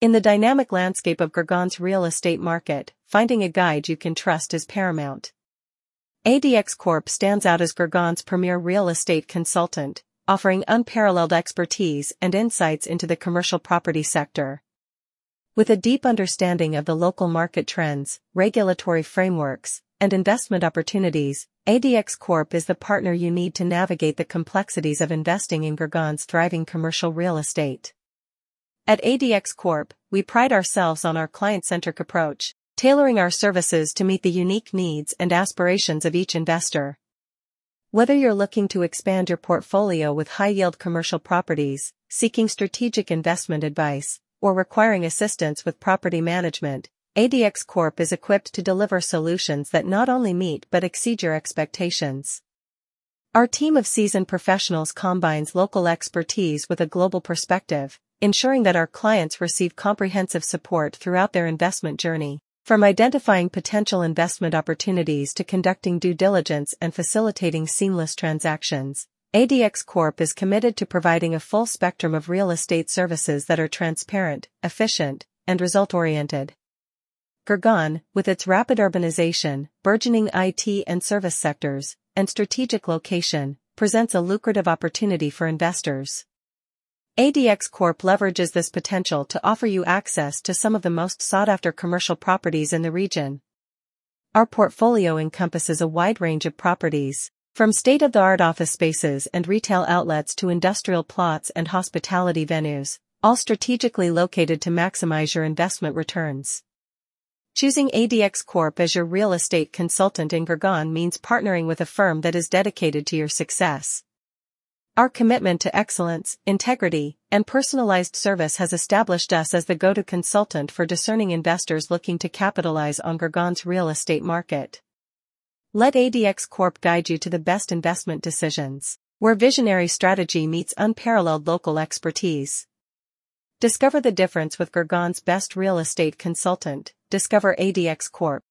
In the dynamic landscape of Gurgaon's real estate market, finding a guide you can trust is paramount. ADX Corp stands out as Gurgaon's premier real estate consultant, offering unparalleled expertise and insights into the commercial property sector. With a deep understanding of the local market trends, regulatory frameworks, and investment opportunities, ADX Corp is the partner you need to navigate the complexities of investing in Gurgaon's thriving commercial real estate. At ADX Corp, we pride ourselves on our client-centric approach, tailoring our services to meet the unique needs and aspirations of each investor. Whether you're looking to expand your portfolio with high-yield commercial properties, seeking strategic investment advice, or requiring assistance with property management, ADX Corp is equipped to deliver solutions that not only meet but exceed your expectations. Our team of seasoned professionals combines local expertise with a global perspective, ensuring that our clients receive comprehensive support throughout their investment journey. From identifying potential investment opportunities to conducting due diligence and facilitating seamless transactions, ADX Corp is committed to providing a full spectrum of real estate services that are transparent, efficient, and result-oriented. Gurgaon, with its rapid urbanization, burgeoning IT and service sectors, and strategic location, presents a lucrative opportunity for investors. ADX Corp leverages this potential to offer you access to some of the most sought-after commercial properties in the region. Our portfolio encompasses a wide range of properties, from state-of-the-art office spaces and retail outlets to industrial plots and hospitality venues, all strategically located to maximize your investment returns. Choosing ADX Corp as your real estate consultant in Gurgaon means partnering with a firm that is dedicated to your success. Our commitment to excellence, integrity, and personalized service has established us as the go-to consultant for discerning investors looking to capitalize on Gurgaon's real estate market. Let ADX Corp guide you to the best investment decisions, where visionary strategy meets unparalleled local expertise. Discover the difference with Gurgaon's best real estate consultant, Discover ADX Corp.